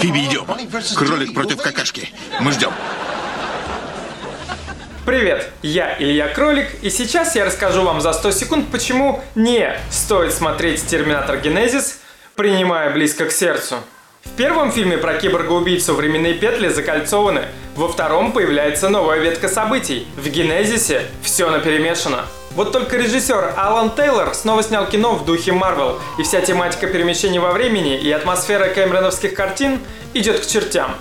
Фиби, идем. Кролик против какашки. Мы ждем. Привет, я Илья Кролик, и сейчас я расскажу вам за 100 секунд, почему не стоит смотреть «Терминатор Генезис», принимая близко к сердцу. В первом фильме про киборга-убийцу временные петли закольцованы, во втором появляется новая ветка событий. В «Генезисе» все наперемешано. Вот только режиссер Алан Тейлор снова снял кино в духе Марвел, и вся тематика перемещений во времени и атмосфера кэмероновских картин идет к чертям.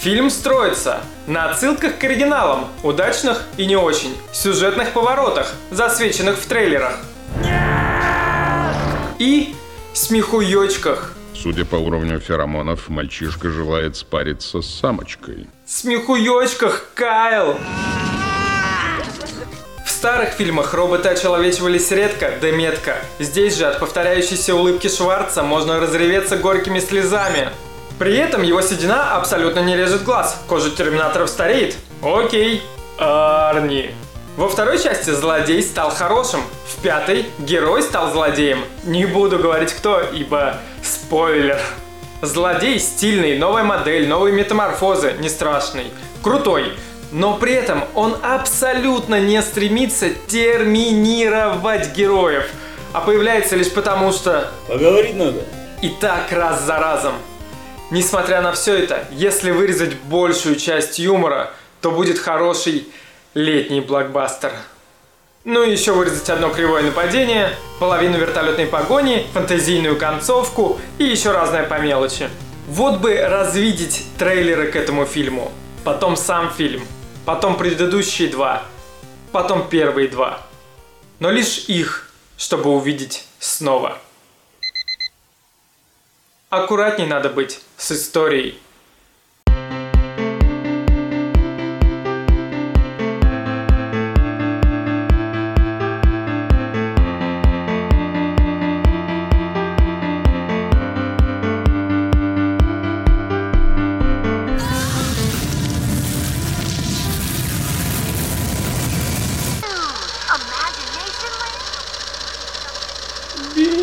Фильм строится на отсылках к оригиналам, удачных и не очень, сюжетных поворотах, засвеченных в трейлерах. И смехуёчках. Судя по уровню феромонов, мальчишка желает спариться с самочкой. Смехуёчках, Кайл! В старых фильмах роботы очеловечивались редко, да метко. Здесь же от повторяющейся улыбки Шварца можно разреветься горькими слезами. При этом его седина абсолютно не режет глаз, кожа терминаторов стареет. Окей, Арни. Во второй части злодей стал хорошим, в пятой герой стал злодеем. Не буду говорить кто, ибо спойлер. Злодей стильный, новая модель, новые метаморфозы, не страшный. Крутой. Но при этом он абсолютно не стремится терминировать героев, а появляется лишь потому, что Поговорить надо. и так раз за разом. Несмотря на все это, если вырезать большую часть юмора, то будет хороший летний блокбастер. Ну и еще вырезать одно кривое нападение, половину вертолетной погони, фантазийную концовку и еще разное по мелочи. Вот бы развидеть трейлеры к этому фильму, потом сам фильм, потом предыдущие два, потом первые два. Но лишь их, чтобы увидеть снова. Аккуратней надо быть с историей.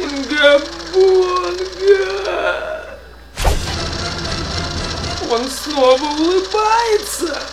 Бинго-бонго! Он снова улыбается!